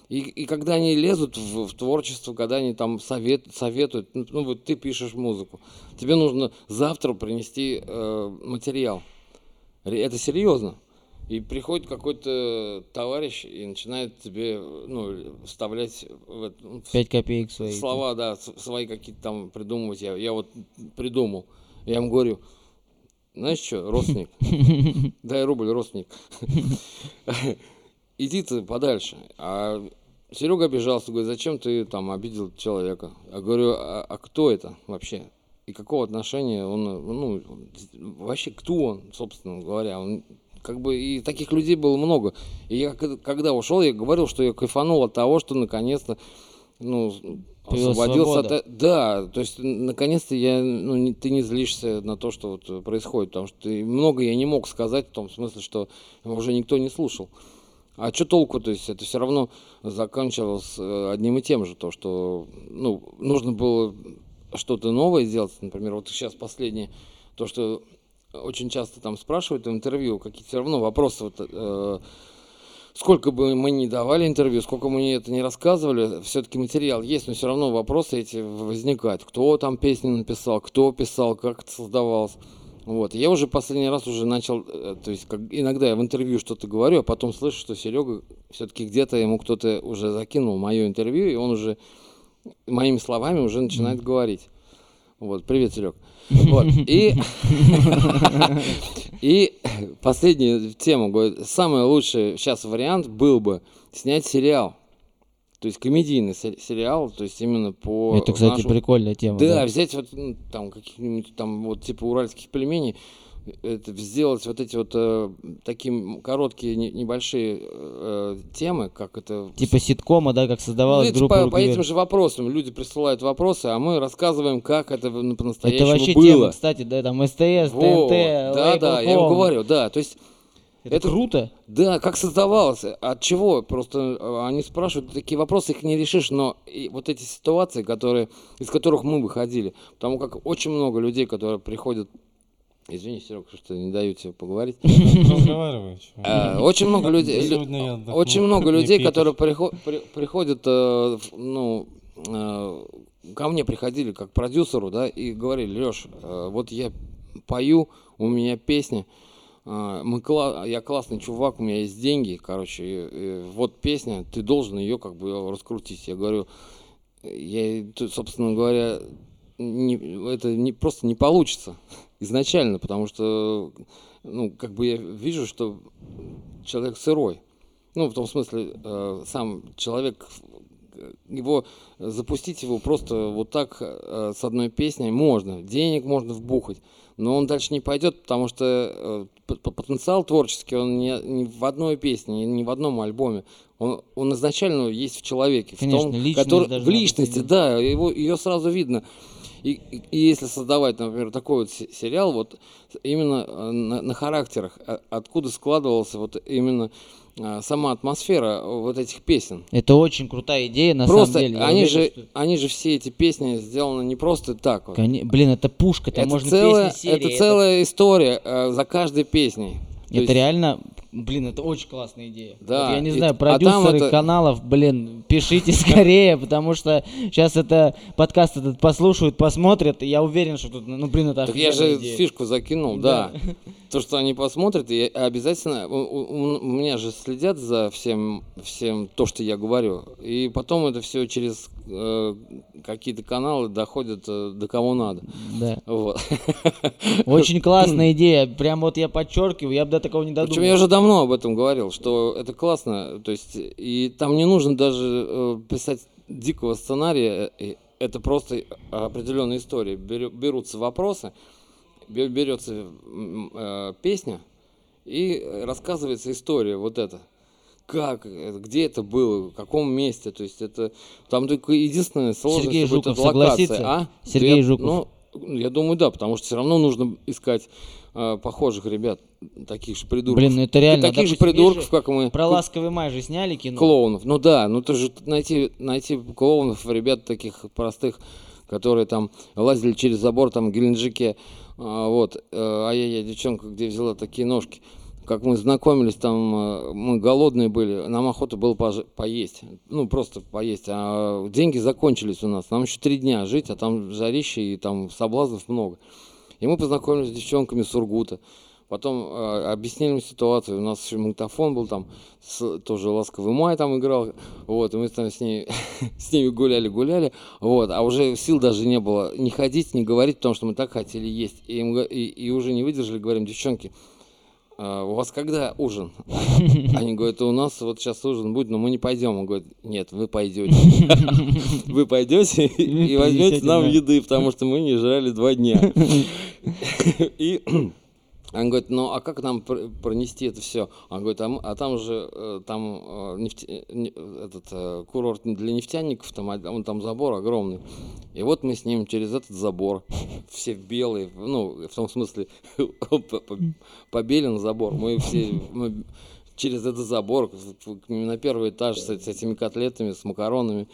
И, и когда они лезут в, в творчество, когда они там совет, советуют, ну, ну вот ты пишешь музыку, тебе нужно завтра принести э, материал. Это серьезно. И приходит какой-то товарищ и начинает тебе ну, вставлять в, ну, 5 копеек свои. Слова, да, свои какие-то там придумывать. Я, я вот придумал. Я ему говорю, знаешь что, родственник, [laughs] дай рубль, родственник. [laughs] Иди ты подальше. А Серега обижался, говорит, зачем ты там обидел человека? Я говорю, а, а кто это вообще? И какого отношения он, ну, вообще кто он, собственно говоря? Он как бы и таких людей было много. И я когда ушел, я говорил, что я кайфанул от того, что наконец-то ну, освободился от... Да, то есть наконец-то я, ну, не, ты не злишься на то, что вот происходит, потому что много я не мог сказать в том смысле, что уже никто не слушал. А что толку, то есть это все равно заканчивалось э, одним и тем же, то, что ну, нужно было что-то новое сделать, например, вот сейчас последнее, то, что очень часто там спрашивают в интервью, какие все равно вопросы, вот, э, сколько бы мы ни давали интервью, сколько мы это не рассказывали, все-таки материал есть, но все равно вопросы эти возникают. Кто там песни написал, кто писал, как это создавалось. Вот. Я уже последний раз уже начал, э, то есть как, иногда я в интервью что-то говорю, а потом слышу, что Серега все-таки где-то ему кто-то уже закинул мое интервью, и он уже моими словами уже начинает говорить. Вот, привет, Серег. [laughs] Вот. И, [laughs] и последняя тема, говорит, самый лучший сейчас вариант был бы снять сериал. То есть комедийный сериал, то есть именно по... Это, кстати, нашему... прикольная тема. Да, да, взять вот ну, там каких-нибудь там вот типа уральских пельменей, это, сделать вот эти вот э, такие короткие не- небольшие э, темы, как это Типа ситкома, да, как ну, создавалась это группа по, «Руки по этим вверх». же вопросам люди присылают вопросы, а мы рассказываем, как это Это по-настоящему вообще было. тема, кстати, да, там СТС, Вот, ТНТ, да, да, я вам говорю, да, то есть Это, это- круто. Да, как создавалось, от чего? Просто э, они спрашивают такие вопросы, их не решишь, но и вот эти ситуации, которые, из которых мы выходили, потому как очень много людей, которые приходят, извини, Серега, что не даю тебе поговорить. [laughs] Э, очень много людей, очень много [laughs] людей, которые прихо- при- приходят, э, ну, э, ко мне приходили как продюсеру, да, и говорили, Леш, вот я пою, у меня песня, мы кла- я классный чувак, у меня есть деньги, короче, и- и вот песня, ты должен ее как бы раскрутить. Я говорю, я, собственно говоря, не- это не, просто не получится [laughs] изначально, потому что, ну, как бы я вижу, что человек сырой. Ну, в том смысле, э, сам человек, его запустить его просто вот так э, с одной песней можно, денег можно вбухать, но он дальше не пойдет, потому что э, потенциал творческий, он не, не в одной песне, не в одном альбоме, он, он изначально есть в человеке, в Конечно, том, личность который- в быть личности, видна. да, его, ее сразу видно. И, и- и если создавать, например, такой вот се- сериал, вот именно э, на, на характерах, а- откуда складывался вот именно а, сама атмосфера вот этих песен. Это очень крутая идея, на просто самом деле. Я они уверен, же, что- они же все эти песни сделаны не просто так. Вот. Коне- Блин, это пушка, там Это, можно целая, песни серии. это целая история э, за каждой песней. То Это есть- реально, блин, это очень классная идея. Да, Вот я не и- знаю, а там продюсеры это- каналов, блин, пишите [laughs] скорее, потому что сейчас это подкаст этот послушают, посмотрят, и я уверен, что тут, ну, блин, это Так я же идея. фишку закинул, да. [laughs] То, что они посмотрят, и обязательно у, у- у меня же следят за всем, всем то, что я говорю. И потом это все через э, какие-то каналы доходит э, до кого надо. Да. Вот. [laughs] Очень классная идея. Прям вот я подчеркиваю, я бы до такого не Причем додумал. я уже давно об этом говорил, что это классно. То есть, и там не нужно даже э, писать дикого сценария. э, Это просто определенная история. Беру- Берутся вопросы, берется э, песня и рассказывается история вот эта. Как, э, где это было, в каком месте, то есть это там только единственная сложность Сергей Жуков это локация, согласится? а? Сергей Я- Жуков. Ну, я думаю, да, потому что все равно нужно искать э, похожих ребят, таких же придурков. Блин, ну это реально. И таких же Допустим, есть придурков, же как мы. Про ласковый май же сняли кино. Клоунов. Ну да, ну ты же найти, найти клоунов, ребят таких простых, которые там лазили через забор там в Геленджике. А, вот. э, Ай-яй-яй, девчонка, где взяла такие ножки. Как мы знакомились, там э, мы голодные были, нам охота было пож- поесть. Ну, просто поесть. А деньги закончились у нас. Нам еще три дня жить, а там жарище и там соблазнов много. И мы познакомились с девчонками с Ургута. Потом э, объяснили им ситуацию. У нас еще магнитофон был там, с- тоже ласковый май там играл. Вот, и мы там с, ней, [laughs] с ними гуляли-гуляли. Вот, а уже сил даже не было не ходить, не говорить, потому что мы так хотели есть. И, и, и уже не выдержали, говорим, девчонки, а, у вас когда ужин? [laughs] Они говорят, у нас вот сейчас ужин будет, но мы не пойдем. Он говорит, нет, вы пойдете. [laughs] Вы пойдете и возьмете нам. еды, потому что мы не жрали два дня. И он говорит, ну а как нам пр- пронести это все? Он говорит, а, а там же э, там э, нефте- э, этот курорт для нефтяников, там, од- он там забор огромный. И вот мы с ним через этот забор, [laughs] все в белый, ну, в том смысле, [laughs] по- по- побелен забор, мы все мы через этот забор на первый этаж с, с этими котлетами, с макаронами.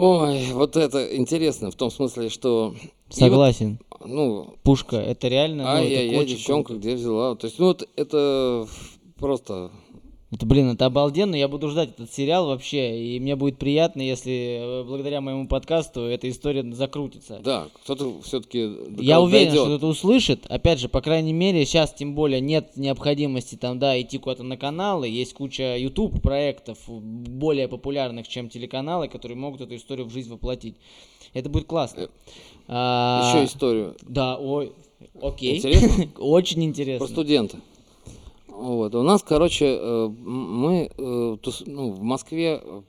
Ой, вот это интересно, в том смысле, что... и вот, Согласен. ну, Пушка, это реально. ну, а это я, я девчонка круто. где взяла? То есть, ну вот это просто... Это, блин, это обалденно. Я буду ждать этот сериал вообще. И мне будет приятно, если э, благодаря моему подкасту эта история закрутится. Да, кто-то все-таки Я уверен, что кто-то услышит. Опять же, по крайней мере, сейчас тем более нет необходимости там, да, идти куда-то на каналы. Есть куча YouTube проектов более популярных, чем телеканалы, которые могут эту историю в жизнь воплотить. Это будет классно. А, Еще историю Да, ой, окей. Интересно? [laughs] Очень про интересно. студента. Вот. У нас, короче, э, мы э, ну, в Москве э,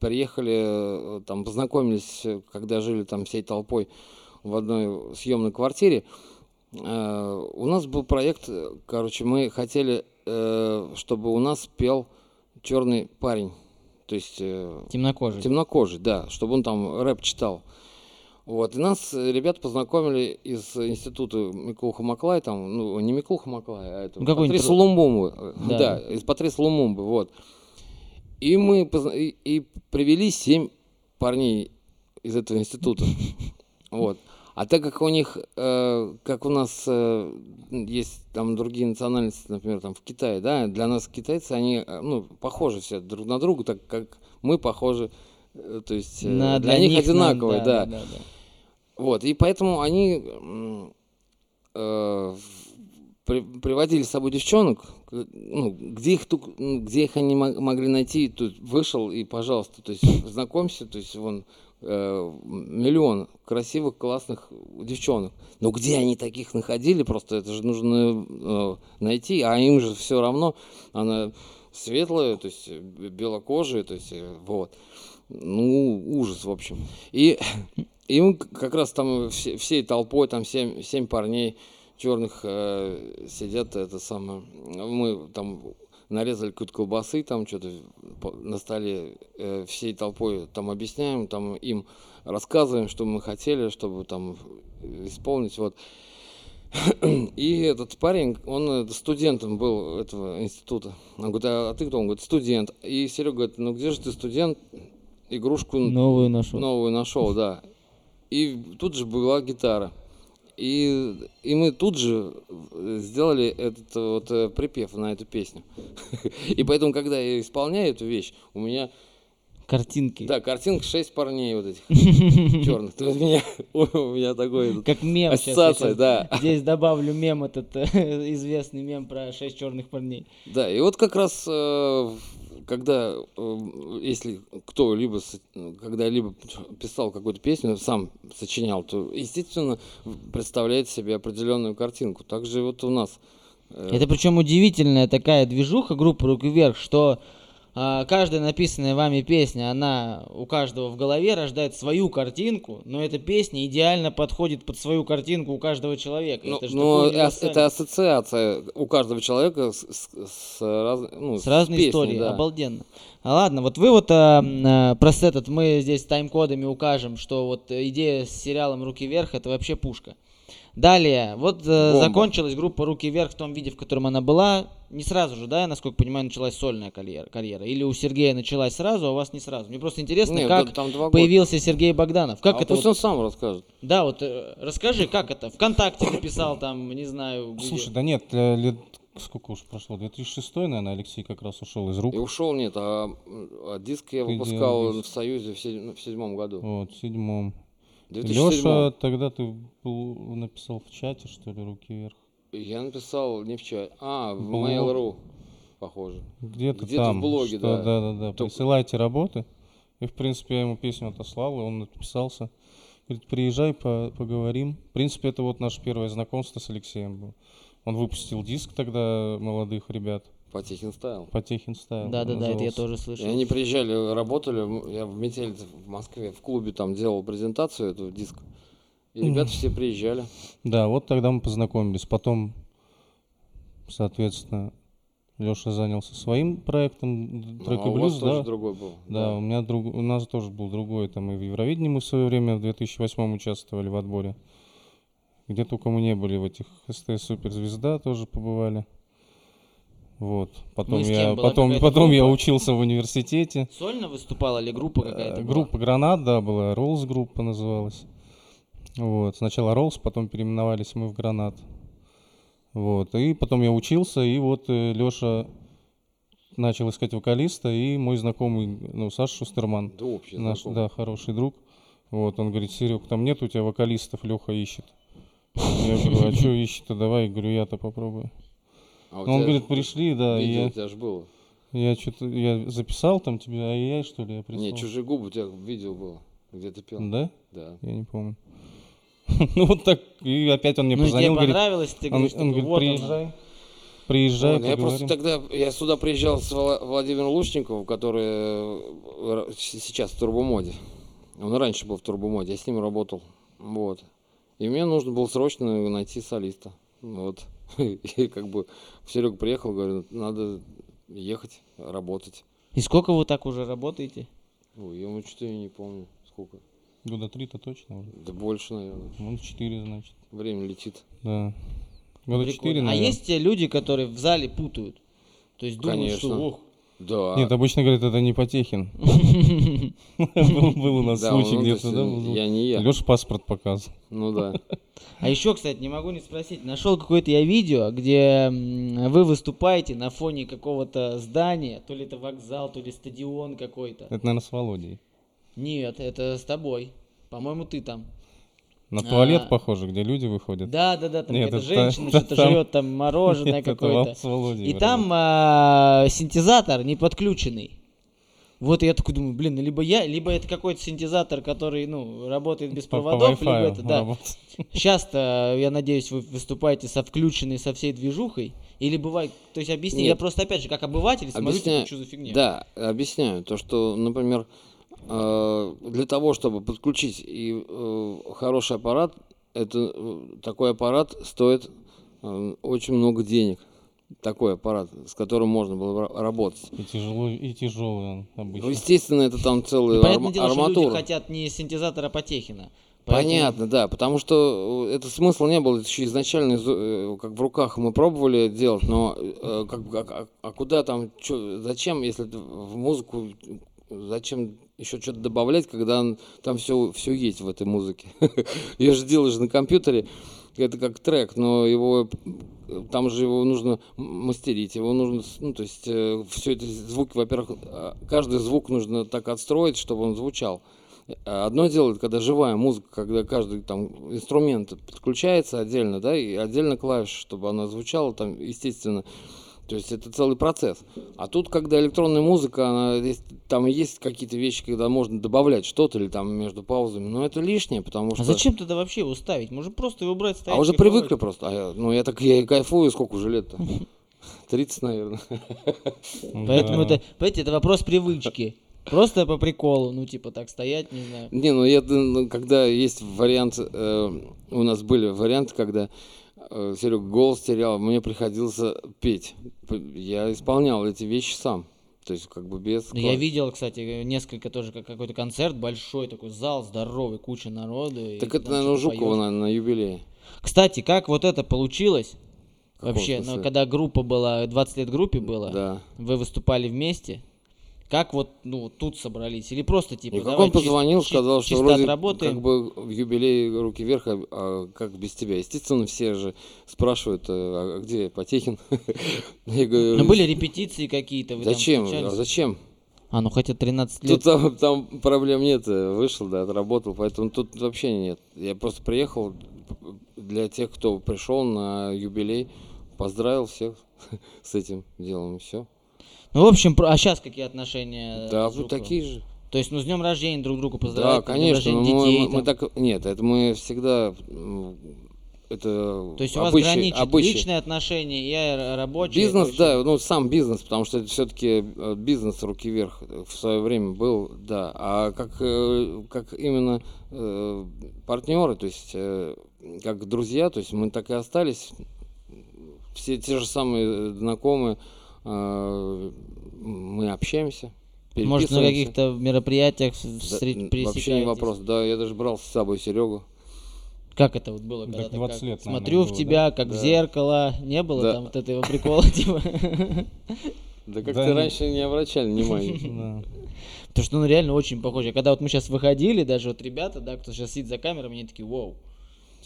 приехали, там познакомились, когда жили там всей толпой в одной съемной квартире. У нас был проект, короче, мы хотели, чтобы у нас пел черный парень. То есть Темнокожий. темнокожий, да, чтобы он там рэп читал. Вот, и нас э, ребята познакомили из института Микулха Маклай, там, ну, не Микулха Маклай, а это Ну, Патрис Лумумбы, э, Да. да. из Патриса Лумумбы, вот. И мы позна- и, и привели семь парней из этого института, [laughs] вот. А так как у них, э, как у нас э, есть там другие национальности, например, там в Китае, да, для нас китайцы, они, э, ну, похожи все друг на друга, так как мы похожи, э, то есть э, На- для, них, нам, одинаковые, да. да, да. Вот, и поэтому они э, при- приводили с собой девчонок, ну, где их, ну, где их они мо- могли найти, тут вышел и, пожалуйста, то есть знакомься, то есть вон э, миллион красивых, классных девчонок. Но где они таких находили, просто это же нужно э, найти, а им же все равно, она светлая, то есть э, белокожая, то есть э, вот. Ну, ужас, в общем. И, и к- как раз там все- всей толпой, там семь, семь парней черных э, сидят, это самое, мы там нарезали какую-то колбасы, там что-то на столе э, всей толпой там объясняем, там им рассказываем, что мы хотели, чтобы там исполнить, вот. И этот парень, он э, студентом был этого института. Он говорит, а, а ты кто? Он говорит, студент. И Серега говорит, ну где же ты студент? Игрушку Новую нашел. новую нашел, да. И тут же была гитара. И, и мы тут же э, сделали этот вот э, припев на эту песню. [laughs] И поэтому, когда я исполняю эту вещь, у меня, Картинки. да, картинка шесть парней вот этих [laughs] черных. У меня, у меня такой Как мем ассоциация, щас да. Здесь добавлю мем этот э, [laughs] известный мем про шесть черных парней. Да, и вот как раз, э, когда, э, если кто-либо, с- когда-либо писал какую-то песню, сам сочинял, то, естественно, представляет себе определенную картинку. Также вот у нас. э, Это причем удивительная такая движуха группы «Руки вверх», что каждая написанная вами песня, она у каждого в голове рождает свою картинку, но эта песня идеально подходит под свою картинку у каждого человека. ну, это но такое и ас- это ассоциация у каждого человека с, с- с раз- ну, С разной песней, историей, да. обалденно. А ладно, вот вы вот а, а, просто этот, мы здесь тайм-кодами укажем, что вот э, идея с сериалом «Руки вверх» это вообще пушка. Далее, вот э, закончилась группа «Руки вверх» в том виде, в котором она была. Не сразу же, да, я насколько понимаю, началась сольная карьера. карьера. Или у Сергея началась сразу, а у вас не сразу. Мне просто интересно, Нет, как да, там два года. появился Сергей Богданов. Как А это пусть вот- он сам расскажет. Да, вот э, расскажи, как это? ВКонтакте написал там, не знаю, где. Слушай, да нет, э, лет сколько уж прошло? 2006, наверное, Алексей как раз ушел из рук. И ушел, нет, а, а диск я Ты выпускал в Союзе в, седь- в седьмом году. Вот, в седьмом. 2007 Леша, тогда ты был, написал в чате, что ли, руки вверх. Я написал не в чат. А, в Блог. Mail.ru, похоже. Где-то, Где-то в там. блоге, что- да. Да, да, да. Только- Присылайте работы. И, в принципе, я ему песню отослал, и он отписался. Говорит, приезжай, по- поговорим. В принципе, это вот наше первое знакомство с Алексеем было. Он выпустил диск тогда молодых ребят. Потехин ставил. Потехин стайл. Да, да, да, это я тоже И слышал. они приезжали, работали. Я в Метелице в Москве в клубе там делал презентацию этого диска. И ребята все приезжали. Да, вот тогда мы познакомились. Потом, соответственно, Леша занялся своим проектом Ну, трек а и у вас блюз, тоже да. другой был. Да, у меня друг, у нас тоже был другой, там и в Евровидении мы в свое время в 2008 участвовали в отборе. Где только мы не были в этих СТС Суперзвезда тоже побывали. Вот. Потом Ну я, была потом, потом я группа? учился в университете. Сольно выступала или группа какая-то Э, была? Группа Гранат, да, была, Роллс группа называлась. Вот. Сначала Роллс, потом переименовались мы в Гранат. Вот. И потом я учился, и вот Леша начал искать вокалиста, и мой знакомый, ну, Саша Шустерман, Да, общий наш, знакомый. да, хороший друг. Вот, он говорит, Серег, там нет у тебя вокалистов, Леха ищет. Я говорю, а что ищет-то, давай, Я говорю, я-то попробую. А Ну, он говорит, пришли, да, Видео я, у тебя же было. я что-то, я записал там тебе, ай-яй, что ли, я прислал? Не, чужие губы у тебя видео было. Где ты пел. Да? Да. Я не помню. [laughs] Ну вот так, и опять он мне ну, и тебе позвонил, говорит, понравилось, ты говоришь, он говорит, вот приезжай, приезжай, ну я просто поговорим». тогда, я сюда приезжал с Вла- Владимиром Лучниковым, который э, сейчас в Турбомоде. Он раньше был в Турбомоде, я с ним работал. Вот. И мне нужно было срочно найти солиста. Вот. [laughs] И как бы Серега приехал, говорит, надо ехать, работать. И сколько вы так уже работаете? Ой, я что-то я не помню, сколько. Года три-то точно уже. Да больше, наверное. Ну, четыре, значит. Время летит. Да. Года Прикольно. четыре, А наверное. есть те люди, которые в зале путают? То есть думают, Конечно. что ох, Да. Нет, обычно говорят, это не Потехин. [laughs] Был у нас случай ну, то где-то, да? Я не я. Леша паспорт показывал. Ну да. А еще, кстати, не могу не спросить, нашел какое-то я видео, где вы выступаете на фоне какого-то здания, то ли это вокзал, то ли стадион какой-то. Это, наверное, с Володей. Нет, это с тобой. По-моему, ты там. На А. туалет похоже, где люди выходят. Да, да, да, там Нет, какая-то это женщина та- что-то там- жрет, там мороженое Нет, какое-то. И там а, синтезатор не подключенный. Вот я такой думаю, блин, ну либо я, либо это какой-то синтезатор, который, ну, работает без По- по проводов, либо это, да. работает. Сейчас-то, я надеюсь, вы выступаете со включенной, со всей движухой. Или бывает, то есть объясни, я Нет. просто опять же, как обыватель, смотрю, Объясняю. типа, что за фигня. Да, объясняю. То, что, например, для того, чтобы подключить и э, хороший аппарат, это э, такой аппарат стоит э, очень много денег. Такой аппарат, с которым можно было ра- работать. И тяжело, и тяжелый он Ну, обычно. естественно, это там целая Ну, понятное арма- дело, что люди арматура. хотят не синтезатора Потехина. Поэтому- Понятно, да, потому что э, это смысл не был, это еще изначально из- э, как в руках мы пробовали делать, но э, как, а, а- а куда там, чё, зачем, если в музыку, зачем еще что-то добавлять, когда он- там все, все есть в этой музыке. [laughs] Ее же делаешь на компьютере, это как трек, но его э, там же его нужно мастерить, его нужно, ну, то есть все это звуки, во-первых, э, каждый звук нужно так отстроить, чтобы он звучал. А Одно дело, когда живая музыка, когда каждый там инструмент подключается отдельно, да, и отдельно клавиш, чтобы она звучала там, естественно. То есть это целый процесс. А тут, когда электронная музыка, она, там есть какие-то вещи, когда можно добавлять что-то или там между паузами, но это лишнее, потому что... А зачем тогда вообще его ставить? Можно просто его брать, А ставить. уже кайфовать. привыкли просто. А я- ну, я так я и кайфую, сколько уже лет-то? [laughs] 30, наверное. Поэтому Да. это, понимаете, это вопрос привычки. Просто по приколу, ну, типа, так стоять, не знаю. Не, ну я, ну, когда есть вариант, э, у нас были варианты, когда Серега голос терял, мне приходилось петь. П- Я исполнял эти вещи сам. То есть как бы без... Ну, Я видел, кстати, несколько тоже, как какой-то концерт большой, такой зал здоровый, куча народу. Так это, наверное, у Жукова поёшь. на, юбилее. Кстати, как вот это получилось? Каком Вообще, ну, когда группа была, 20 лет группе было, Да. вы выступали вместе, как вот, ну, тут собрались? Или просто, типа, И как он позвонил, чис- сказал, чис- что вроде отработаем? как бы в юбилей руки вверх, а, а как без тебя? Естественно, все же спрашивают, э, а где Потехин? [laughs] Я говорю, Ну, были репетиции какие-то, зачем? А зачем? А, ну, хотя 13 лет. Тут там, там проблем нет, э, вышел, да, отработал, поэтому тут вообще нет. Я просто приехал для тех, кто пришел на юбилей, поздравил всех [laughs] с этим делом, и все. Ну, в общем, а сейчас какие отношения? Да, с вот такие же. То есть, ну, с днем рождения друг друга Да, поздравляют, днем конечно. рождения мы- детей. мы, мы так, нет, это мы всегда, это То есть у вас обычай- граничит обычай. личные отношения и р- рабочие? Бизнес, да, ну сам бизнес, потому что это все-таки бизнес руки вверх в свое время был, да. А как, э, как именно э, партнеры, то есть э, как друзья, то есть мы так и остались. Все те же самые знакомые, э, мы общаемся. Может, на каких-то мероприятиях в- Да, встреч- н- Вообще не вопрос. Да, я даже брал с собой Серегу. Как это вот было, когда ты 20 как лет, наверное, смотрю в было, тебя, как в Да. зеркало, не было Да. там вот этого прикола, [laughs] типа? Да как Да ты раньше не обращали внимания. [laughs] Да. Потому что он реально очень похож. Когда вот мы сейчас выходили, даже вот ребята, да, кто сейчас сидит за камерами, они такие, вау.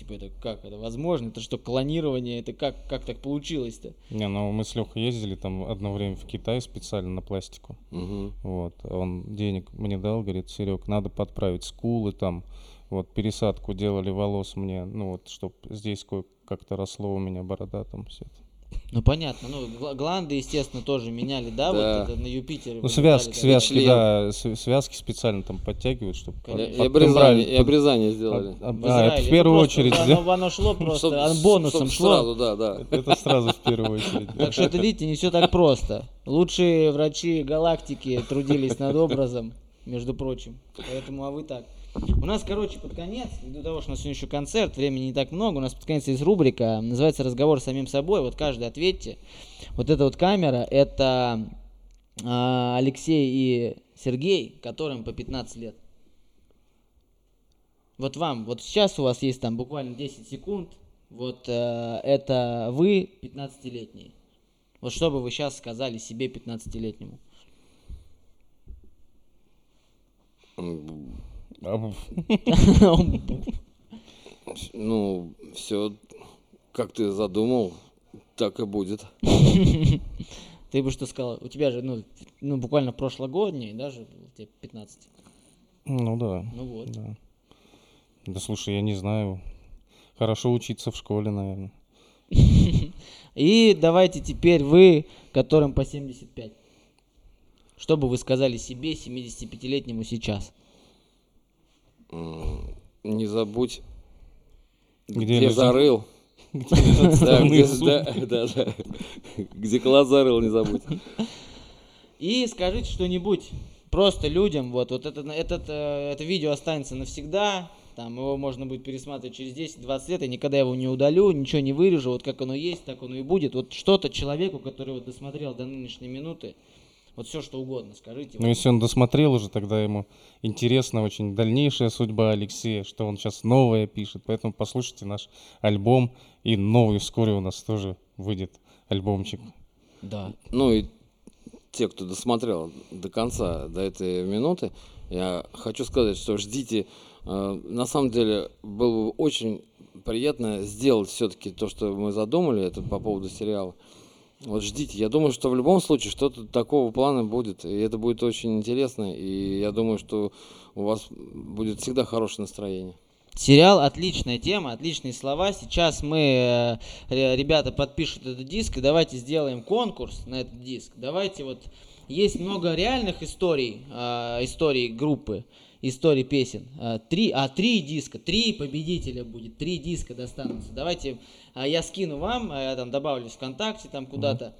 Типа, это как, это возможно? Это что, клонирование? Это как, как так получилось-то? Не, ну мы с Лехой ездили там одно время в Китай специально на пластику. Мгм. Вот, он денег мне дал, говорит, Серег, надо подправить скулы там, вот, пересадку делали волос мне, ну вот, чтоб здесь кое как-то росло у меня борода там все это. Ну, понятно. Ну, гла- гланды, естественно, тоже меняли, да, Да. вот это на Юпитере. Ну, связки, летали, связки, член. да, связки специально там подтягивают, чтобы... И, и обрезание, и обрезание сделали. В А, это Израиле. в первую просто очередь, оно, да? оно шло просто, Чтоб- а бонусом чтоб шло. Сразу, да, да. Это сразу в первую очередь. Так что это, видите, не все так просто. Лучшие врачи галактики трудились над образом, между прочим. Поэтому, а вы так. У нас, короче, под конец, ввиду того, что у нас сегодня еще концерт, времени не так много, у нас под конец есть рубрика, называется «Разговор с самим собой». Вот каждый ответьте. Вот эта вот камера, это а, Алексей и Сергей, которым по 15 лет. Вот вам, вот сейчас у вас есть там буквально 10 секунд, вот э, это вы 15-летние. Вот что бы вы сейчас сказали себе 15-летнему? Ну, все, как ты задумал, так и будет. Ты бы что сказал? У тебя же, ну, ну буквально прошлогодний, даже тебе 15. Ну да. Ну вот. Да. Да слушай, я не знаю. Хорошо учиться в школе, наверное. И давайте теперь вы, которым по 75. Что бы вы сказали себе, 75-летнему сейчас? Не забудь, Где где, зарыл. [laughs] Где класс зарыл, не забудь. И скажите что-нибудь просто людям. Вот, вот это, этот, э, это видео останется навсегда. Там его можно будет пересматривать через 10-20 лет. Я никогда его не удалю, ничего не вырежу. Вот как оно есть, так оно и будет. Вот что-то человеку, который вот досмотрел до нынешней минуты, вот все что угодно скажите. Ну, если он досмотрел уже, тогда ему интересна очень дальнейшая судьба Алексея, что он сейчас новое пишет. Поэтому послушайте наш альбом. И новый вскоре у нас тоже выйдет альбомчик. Да. Ну и те, кто досмотрел до конца, до этой минуты, я хочу сказать, что ждите. Э, На самом деле было бы очень приятно сделать все-таки то, что мы задумали, это по поводу сериала. Вот ждите. Я думаю, что в любом случае что-то такого плана будет. И это будет очень интересно. И я думаю, что у вас будет всегда хорошее настроение. Сериал отличная тема, отличные слова. Сейчас мы, э, ре- ребята, подпишут этот диск, и давайте сделаем конкурс на этот диск. Давайте вот есть много реальных историй, э, историй группы, историй песен. Э, Три, а три диска, три победителя будет, три диска достанутся. Давайте э, я скину вам, я там добавлю ВКонтакте там куда-то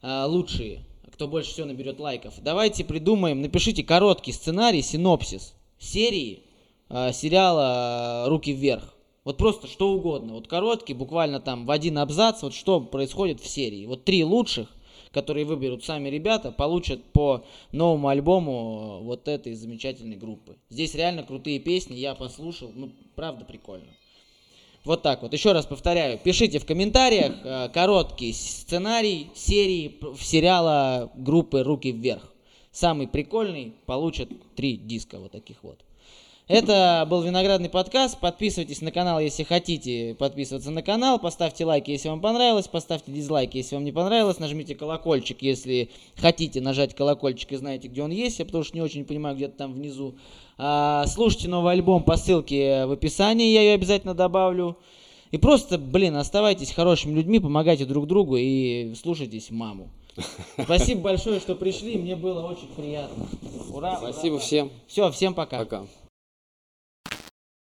э, лучшие, кто больше всего наберет лайков. Давайте придумаем, напишите короткий сценарий, синопсис серии э, сериала «Руки вверх». Вот просто что угодно. Вот короткий, буквально там в один абзац, вот что происходит в серии. Вот три лучших, которые выберут сами ребята, получат по новому альбому э, вот этой замечательной группы. Здесь реально крутые песни, я послушал, ну, правда прикольно. Вот так вот. Еще раз повторяю. Пишите в комментариях э, короткий сценарий серии сериала группы «Руки вверх». Самый прикольный получит три диска вот таких вот. Это был Виноградный подкаст. Подписывайтесь на канал, если хотите подписываться на канал. Поставьте лайки, если вам понравилось. Поставьте дизлайки, если вам не понравилось. Нажмите колокольчик, если хотите нажать колокольчик и знаете, где он есть. Я потому что не очень понимаю, где-то там внизу. А, слушайте новый альбом по ссылке в описании. Я ее обязательно добавлю. И просто, блин, оставайтесь хорошими людьми, помогайте друг другу и слушайтесь маму. Спасибо большое, что пришли. Мне было очень приятно. Ура! Спасибо всем. Все, всем пока. Пока.